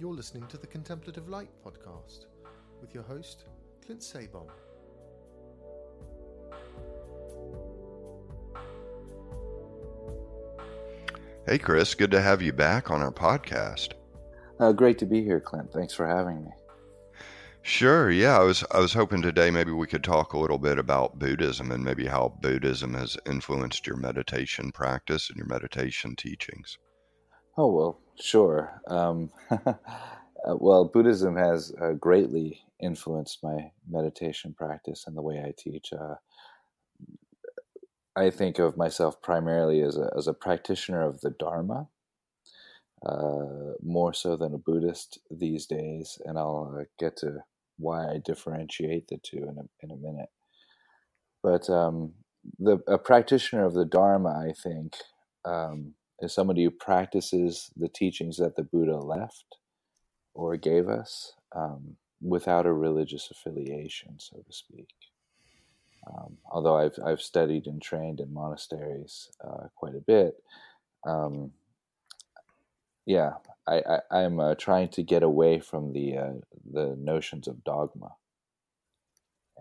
You're listening to the Contemplative Light podcast with your host, Clint Sabon. Hey, Chris, good to have you back on our podcast. Uh, great to be here, Clint. Thanks for having me. Sure. Yeah, I was I was hoping today maybe we could talk a little bit about Buddhism and maybe how Buddhism has influenced your meditation practice and your meditation teachings. Oh well, sure. Um, uh, well, Buddhism has uh, greatly influenced my meditation practice and the way I teach. Uh, I think of myself primarily as a as a practitioner of the Dharma, uh, more so than a Buddhist these days, and I'll uh, get to why I differentiate the two in a, in a minute. But um, the a practitioner of the Dharma, I think, um, is somebody who practices the teachings that the Buddha left or gave us um, without a religious affiliation, so to speak. Um, although I've I've studied and trained in monasteries uh, quite a bit, um, yeah, I, I am uh, trying to get away from the uh, the notions of dogma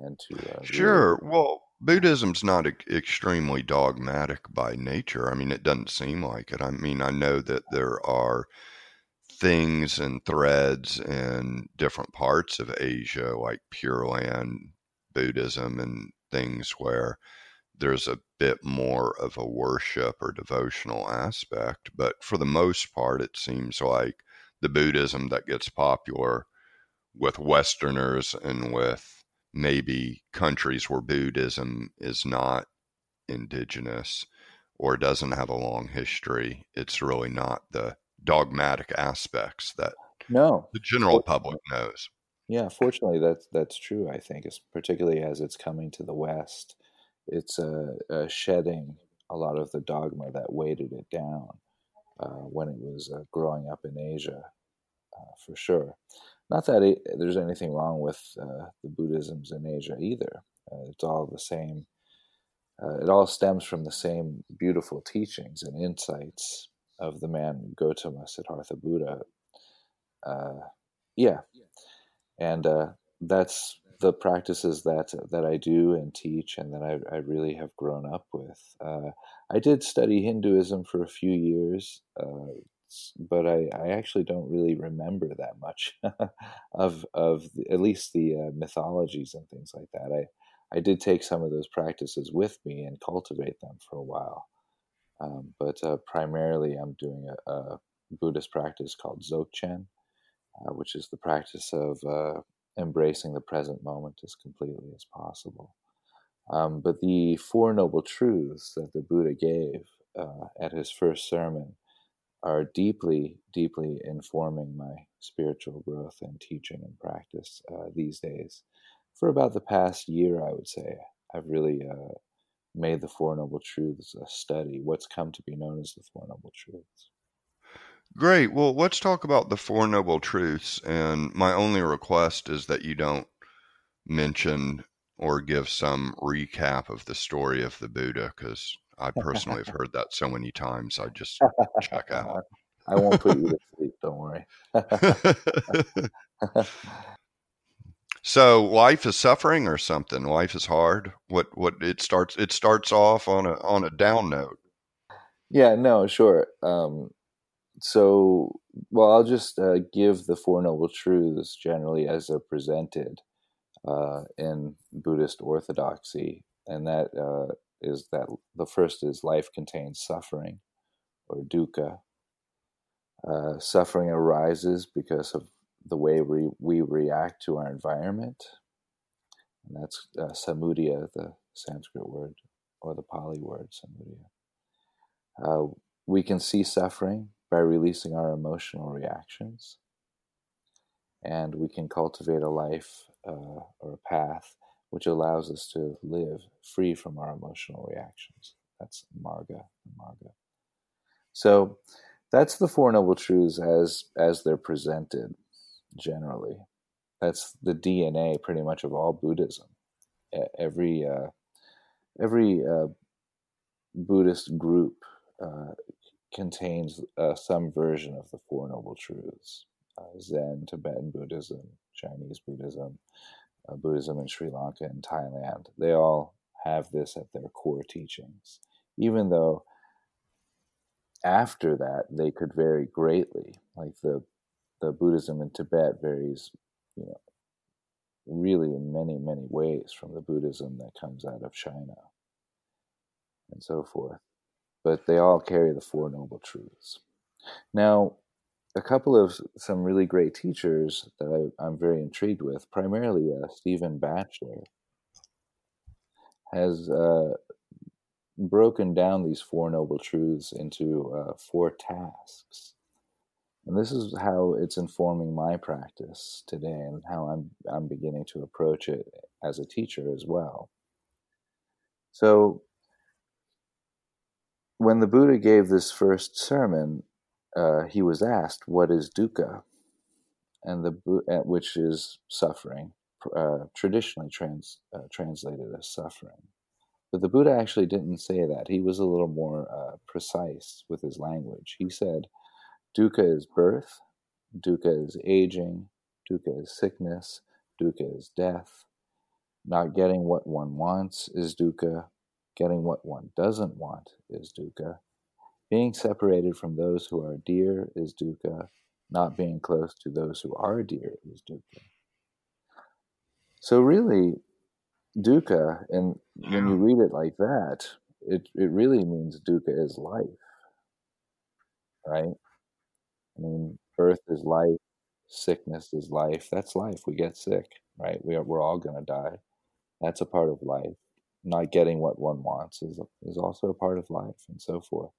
and to uh, sure. Really... Well, Buddhism's not e- extremely dogmatic by nature. I mean, it doesn't seem like it. I mean, I know that there are things and threads in different parts of Asia, like Pure Land Buddhism, and things where there's a bit more of a worship or devotional aspect. But for the most part, it seems like the Buddhism that gets popular with Westerners and with maybe countries where Buddhism is not indigenous or doesn't have a long history, it's really not the dogmatic aspects that no the general public knows. Yeah, fortunately, that's that's true. I think, it's particularly as it's coming to the West, it's uh, uh, shedding a lot of the dogma that weighted it down uh, when it was uh, growing up in Asia, uh, for sure. Not that there's anything wrong with uh, the Buddhisms in Asia either. it's all the same. it all stems from the same beautiful teachings and insights of the man Gautama Siddhartha Buddha. yeah, and that's the practices that that I do and teach and that I, I really have grown up with. Uh, I did study Hinduism for a few years, uh, but I, I, actually don't really remember that much of of the, at least the uh, mythologies and things like that. I I did take some of those practices with me and cultivate them for a while, um, but uh, primarily I'm doing a, a, Buddhist practice called Dzogchen, uh, which is the practice of uh, embracing the present moment as completely as possible. Um, but the Four Noble Truths that the Buddha gave uh, at his first sermon are deeply, deeply informing my spiritual growth and teaching and practice uh, these days. For about the past year, I would say, I've really uh, made the Four Noble Truths a study, what's come to be known as the Four Noble Truths. Great. Well, let's talk about the Four Noble Truths. And my only request is that you don't mention or give some recap of the story of the Buddha, because I personally have heard that so many times. I just check out. I won't put you to sleep. Don't worry. so life is suffering or something. Life is hard. What what it starts it starts off on a on a down note. Yeah. No. Sure. Um, so, well, I'll just uh, give the Four Noble Truths generally as they're presented uh, in Buddhist orthodoxy, and that uh, is that the first is life contains suffering, or dukkha. Uh, suffering arises because of the way we, we react to our environment, and that's uh, samudaya, the Sanskrit word, or the Pali word samudaya. Uh, we can see suffering by releasing our emotional reactions. And we can cultivate a life uh, or a path which allows us to live free from our emotional reactions. That's marga, marga. So that's the Four Noble Truths as as they're presented generally. That's the DNA pretty much of all Buddhism. Every uh, every uh, Buddhist group uh, contains uh, some version of the Four Noble Truths. uh, Zen, Tibetan Buddhism, Chinese Buddhism, uh, Buddhism in Sri Lanka and Thailand. They all have this at their core teachings, even though after that they could vary greatly. Like the the Buddhism in Tibet varies, you know, really in many many ways from the Buddhism that comes out of China, and so forth. But they all carry the Four Noble Truths. Now, a couple of some really great teachers that I, am very intrigued with, primarily uh, Stephen Batchelor, has uh, broken down these Four Noble Truths into uh, four tasks. And this is how it's informing my practice today and how I'm, I'm beginning to approach it as a teacher as well. So, when the Buddha gave this first sermon, uh, he was asked, "What is dukkha?" and the which is suffering, uh, traditionally trans, uh, translated as suffering. But the Buddha actually didn't say that. He was a little more uh, precise with his language. He said, "Dukkha is birth, dukkha is aging, dukkha is sickness, dukkha is death. Not getting what one wants is dukkha. Getting what one doesn't want is dukkha." Being separated from those who are dear is dukkha. Not being close to those who are dear is dukkha. So really, dukkha, and when you read it like that, it, it really means dukkha is life, right? I mean, birth is life, sickness is life. That's life. We get sick, right? We are, we're all going to die. That's a part of life. Not getting what one wants is, is also a part of life, and so forth.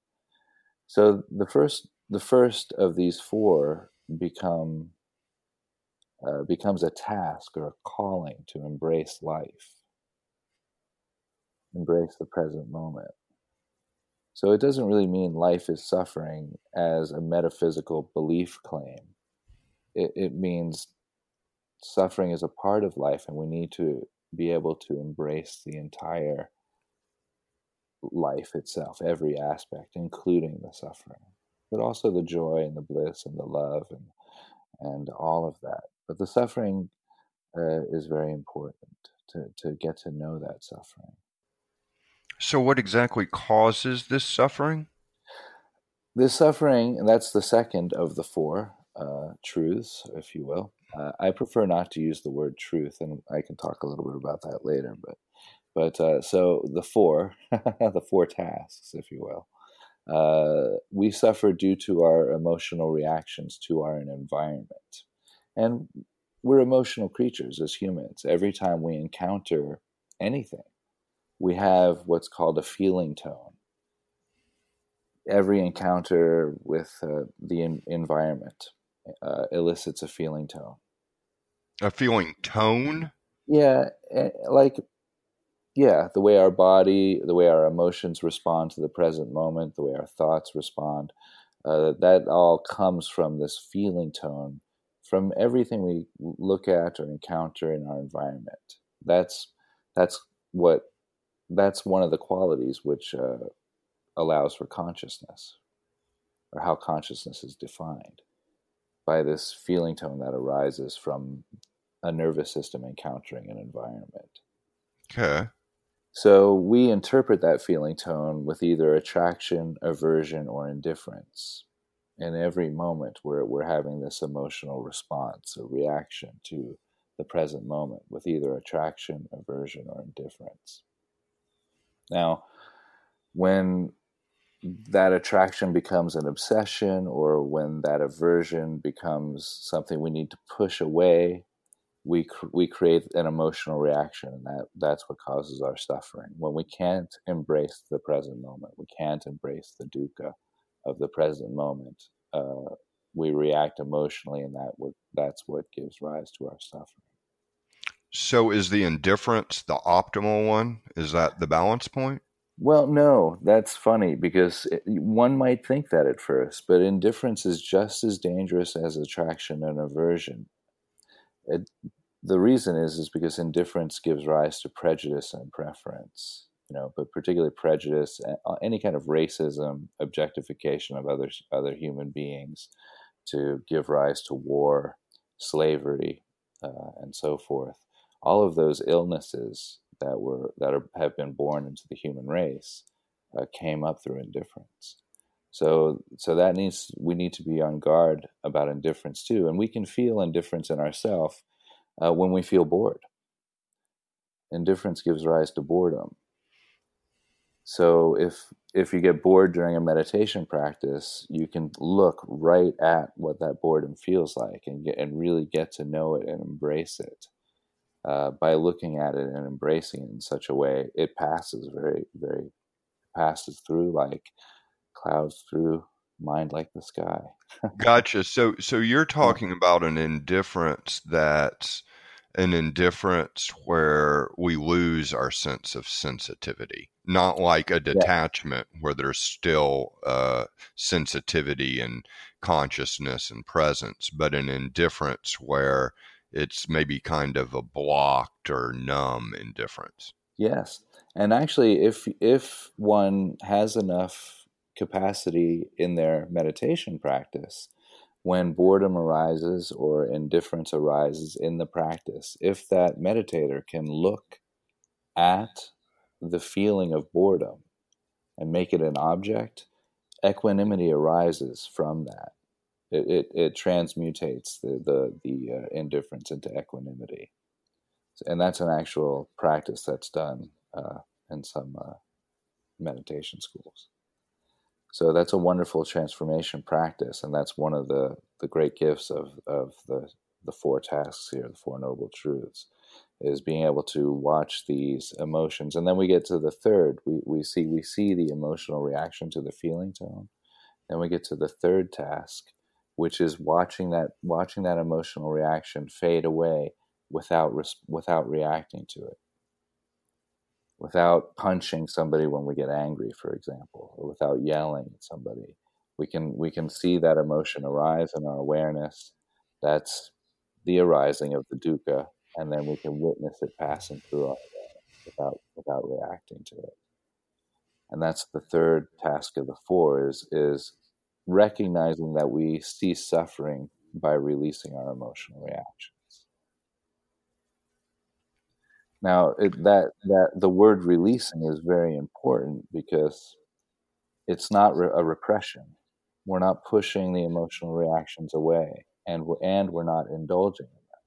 So the first the first of these four become uh, becomes a task or a calling to embrace life, embrace the present moment. So it doesn't really mean life is suffering as a metaphysical belief claim. It, it means suffering is a part of life, and we need to be able to embrace the entire life itself, every aspect, including the suffering, but also the joy and the bliss and the love and and all of that. But the suffering uh, is very important to, to get to know that suffering. So, what exactly causes this suffering? This suffering, and that's the second of the four uh, truths, if you will. Uh, I prefer not to use the word truth, and I can talk a little bit about that later. But but uh, so the four, the four tasks, if you will, uh, we suffer due to our emotional reactions to our environment. And we're emotional creatures as humans. Every time we encounter anything, we have what's called a feeling tone. Every encounter with uh, the in- environment uh, elicits a feeling tone. A feeling tone? Yeah, eh, like yeah, the way our body, the way our emotions respond to the present moment, the way our thoughts respond, uh, that all comes from this feeling tone from everything we look at or encounter in our environment. That's that's what that's one of the qualities which uh, allows for consciousness, or how consciousness is defined by this feeling tone that arises from a nervous system encountering an environment. Okay. So we interpret that feeling tone with either attraction, aversion, or indifference. In every moment, we're, we're having this emotional response or reaction to the present moment with either attraction, aversion, or indifference. Now, when that attraction becomes an obsession or when that aversion becomes something we need to push away we cr- we create an emotional reaction and that that's what causes our suffering. When we can't embrace the present moment we can't embrace the dukkha of the present moment uh, we react emotionally and that what that's what gives rise to our suffering. So is the indifference the optimal one? Is that the balance point? Well no that's funny because it, one might think that at first but indifference is just as dangerous as attraction and aversion it, the reason is is because indifference gives rise to prejudice and preference you know but particularly prejudice any kind of racism objectification of other other human beings to give rise to war, slavery, uh, and so forth. All of those illnesses that were that are, have been born into the human race uh, came up through indifference. So, so that needs we need to be on guard about indifference too, and we can feel indifference in ourselves uh, when we feel bored. Indifference gives rise to boredom. So, if if you get bored during a meditation practice, you can look right at what that boredom feels like and get and really get to know it and embrace it. Uh, by looking at it and embracing it in such a way, it passes very, very passes through like clouds through mind like the sky. gotcha. So so you're talking about an indifference that's an indifference where we lose our sense of sensitivity, not like a detachment yeah. where there's still uh, sensitivity and consciousness and presence, but an indifference where it's maybe kind of a blocked or numb indifference. Yes. And actually if if one has enough capacity in their meditation practice when boredom arises or indifference arises in the practice. If that meditator can look at the feeling of boredom and make it an object, equanimity arises from that. It, it, it transmutates the, the, the uh, indifference into equanimity. And that's an actual practice that's done uh, in some uh, meditation schools. So that's a wonderful transformation practice, and that's one of the, the great gifts of, of the, the four tasks here, the Four Noble Truths, is being able to watch these emotions. And then we get to the third. We, we see we see the emotional reaction to the feeling tone. Then we get to the third task, which is watching that watching that emotional reaction fade away without without reacting to it without punching somebody when we get angry, for example, or without yelling at somebody. We can we can see that emotion arise in our awareness. That's the arising of the dukkha, and then we can witness it passing through our without without reacting to it. And that's the third task of the four is is recognizing that we cease suffering by releasing our emotional reaction. Now, it, that that the word releasing is very important because it's not re- a repression. We're not pushing the emotional reactions away, and we're, and we're not indulging in them.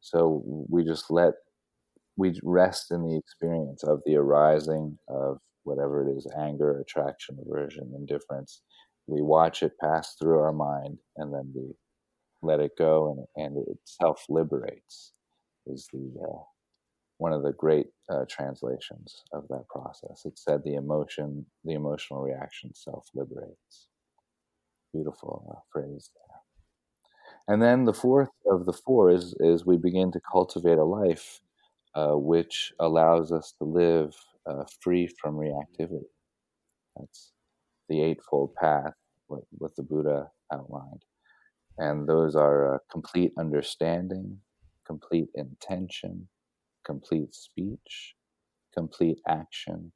So we just let we rest in the experience of the arising of whatever it is anger, attraction, aversion, indifference. We watch it pass through our mind, and then we let it go, and, and it self liberates. Is the uh, one of the great uh, translations of that process. It said the emotion, the emotional reaction self liberates. Beautiful uh, phrase there. And then the fourth of the four is, is we begin to cultivate a life uh, which allows us to live uh, free from reactivity. That's the Eightfold Path, what, what the Buddha outlined. And those are uh, complete understanding, complete intention, complete speech, complete action,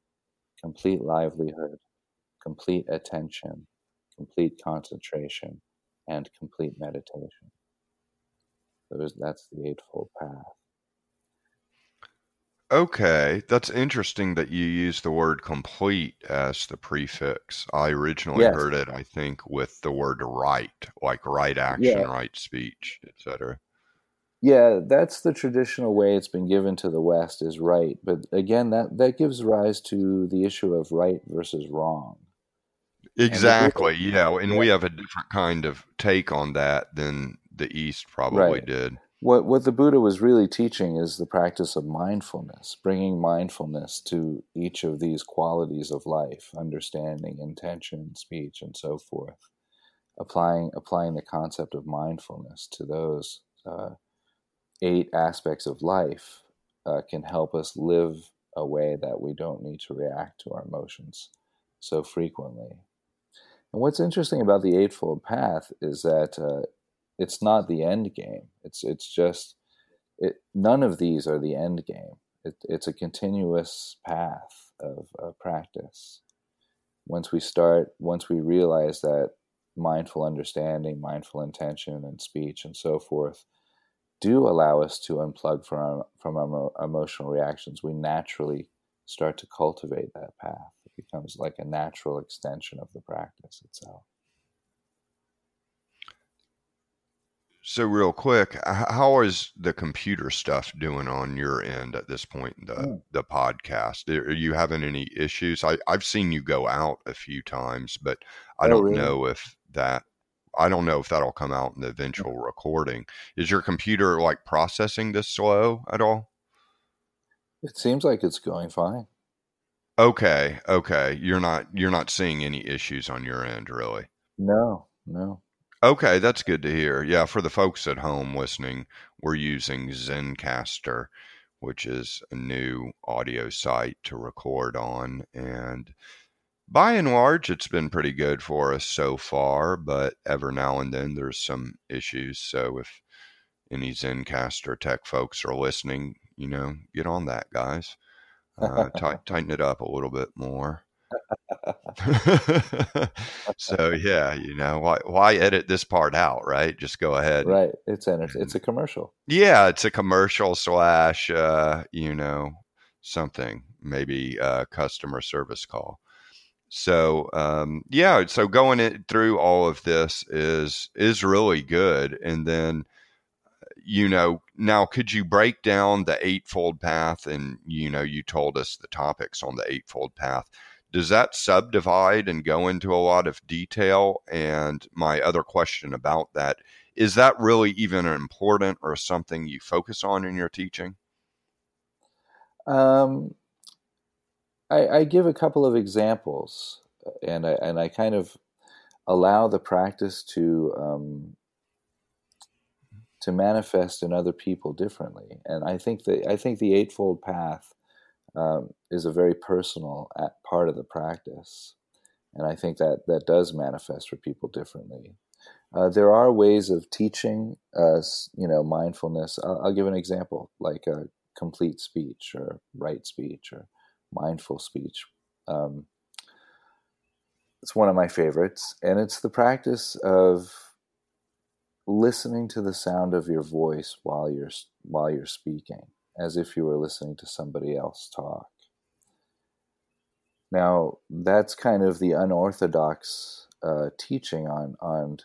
complete livelihood, complete attention, complete concentration, and complete meditation. Those, that's the Eightfold Path. Okay, that's interesting that you use the word complete as the prefix. I originally yes. heard it, I think, with the word right, like right action, yeah. right speech, etc. Yeah, that's the traditional way it's been given to the West is right. But again, that, that gives rise to the issue of right versus wrong. Exactly. And yeah. And yeah. we have a different kind of take on that than the East probably right. did. What, what the Buddha was really teaching is the practice of mindfulness, bringing mindfulness to each of these qualities of life understanding, intention, speech, and so forth. Applying, applying the concept of mindfulness to those. Uh, eight aspects of life uh, can help us live a way that we don't need to react to our emotions so frequently. And what's interesting about the Eightfold Path is that uh, it's not the end game. It's it's just it, none of these are the end game. It, it's a continuous path of practice. Once we start, once we realize that mindful understanding, mindful intention, and speech, and so forth, do allow us to unplug from our, from our emotional reactions, we naturally start to cultivate that path. It becomes like a natural extension of the practice itself. So, real quick, how is the computer stuff doing on your end at this point in the mm. the podcast? Are you having any issues? I, I've seen you go out a few times, but I oh, don't really? know if that I don't know if that'll come out in the mm. eventual recording. Is your computer like processing this slow at all? It seems like it's going fine. Okay, okay. You're not you're not seeing any issues on your end, really. No, no. Okay, that's good to hear. Yeah, for the folks at home listening, we're using Zencastr, which is a new audio site to record on. And by and large, it's been pretty good for us so far, but ever now and then there's some issues. So if any Zencastr tech folks are listening, you know, get on that, guys. Uh, t- tighten it up a little bit more. so yeah, you know why why edit this part out, right? Just go ahead. Right. It's an it's a commercial. Yeah, it's a commercial slash uh, you know something maybe a customer service call. So um, yeah, so going it through all of this is is really good, and then you know now could you break down the eightfold path and you know you told us the topics on the eightfold path does that subdivide and go into a lot of detail? And my other question about that is that really even important or something you focus on in your teaching? Um, I, I give a couple of examples, and I and I kind of allow the practice to um, to manifest in other people differently. And I think that I think the eightfold path um, is a very personal part of the practice. And I think that that does manifest for people differently. Uh, there are ways of teaching us, you know, mindfulness. I'll, I'll give an example, like a complete speech or right speech or mindful speech. Um, it's one of my favorites, and it's the practice of listening to the sound of your voice while you're while you're speaking as if you were listening to somebody else talk. Now, that's kind of the unorthodox uh, teaching on, on.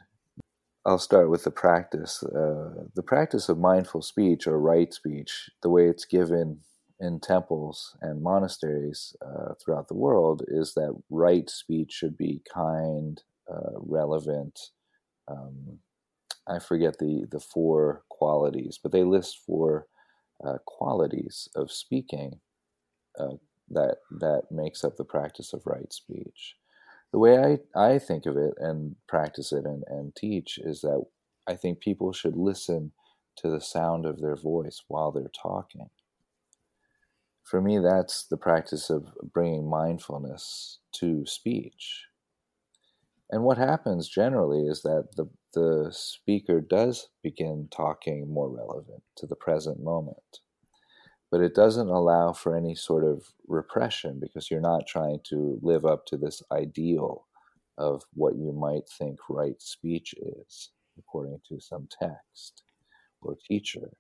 I'll start with the practice. Uh, the practice of mindful speech or right speech, the way it's given in temples and monasteries uh, throughout the world, is that right speech should be kind, uh, relevant. Um, I forget the, the four qualities, but they list four uh, qualities of speaking uh, that that makes up the practice of right speech. The way I, I think of it and practice it and, and teach is that I think people should listen to the sound of their voice while they're talking. For me, that's the practice of bringing mindfulness to speech. And what happens generally is that the, the speaker does begin talking more relevant to the present moment. But it doesn't allow for any sort of repression because you're not trying to live up to this ideal of what you might think right speech is, according to some text or teacher.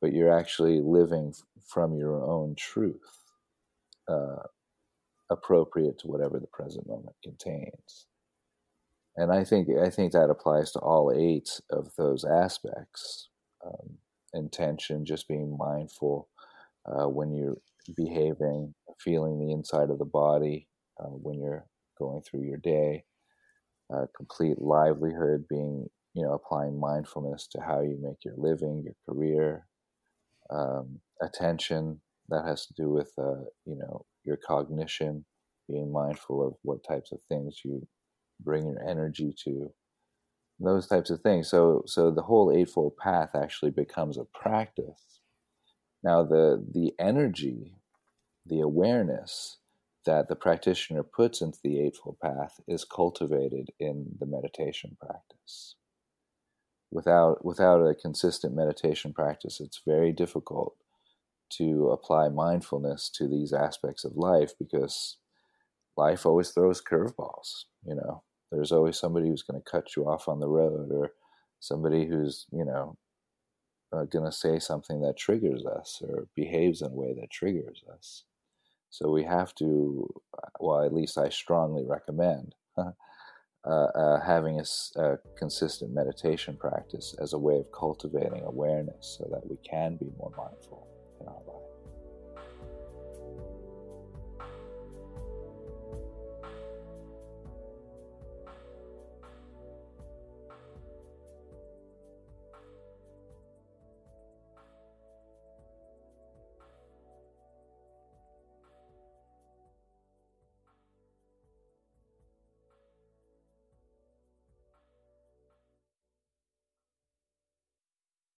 But you're actually living from your own truth, uh, appropriate to whatever the present moment contains. And I think I think that applies to all eight of those aspects: um, intention, just being mindful uh, when you're behaving, feeling the inside of the body uh, when you're going through your day, uh, complete livelihood, being you know applying mindfulness to how you make your living, your career, um, attention that has to do with uh, you know your cognition, being mindful of what types of things you bring your energy to those types of things. So so the whole eightfold path actually becomes a practice. Now the the energy the awareness that the practitioner puts into the eightfold path is cultivated in the meditation practice without without a consistent meditation practice it's very difficult to apply mindfulness to these aspects of life because life always throws curveballs you know There's always somebody who's going to cut you off on the road, or somebody who's you know uh, going to say something that triggers us or behaves in a way that triggers us. So we have to, uh, well, at least I strongly recommend uh, uh, having a, a, consistent meditation practice as a way of cultivating awareness so that we can be more mindful in our life.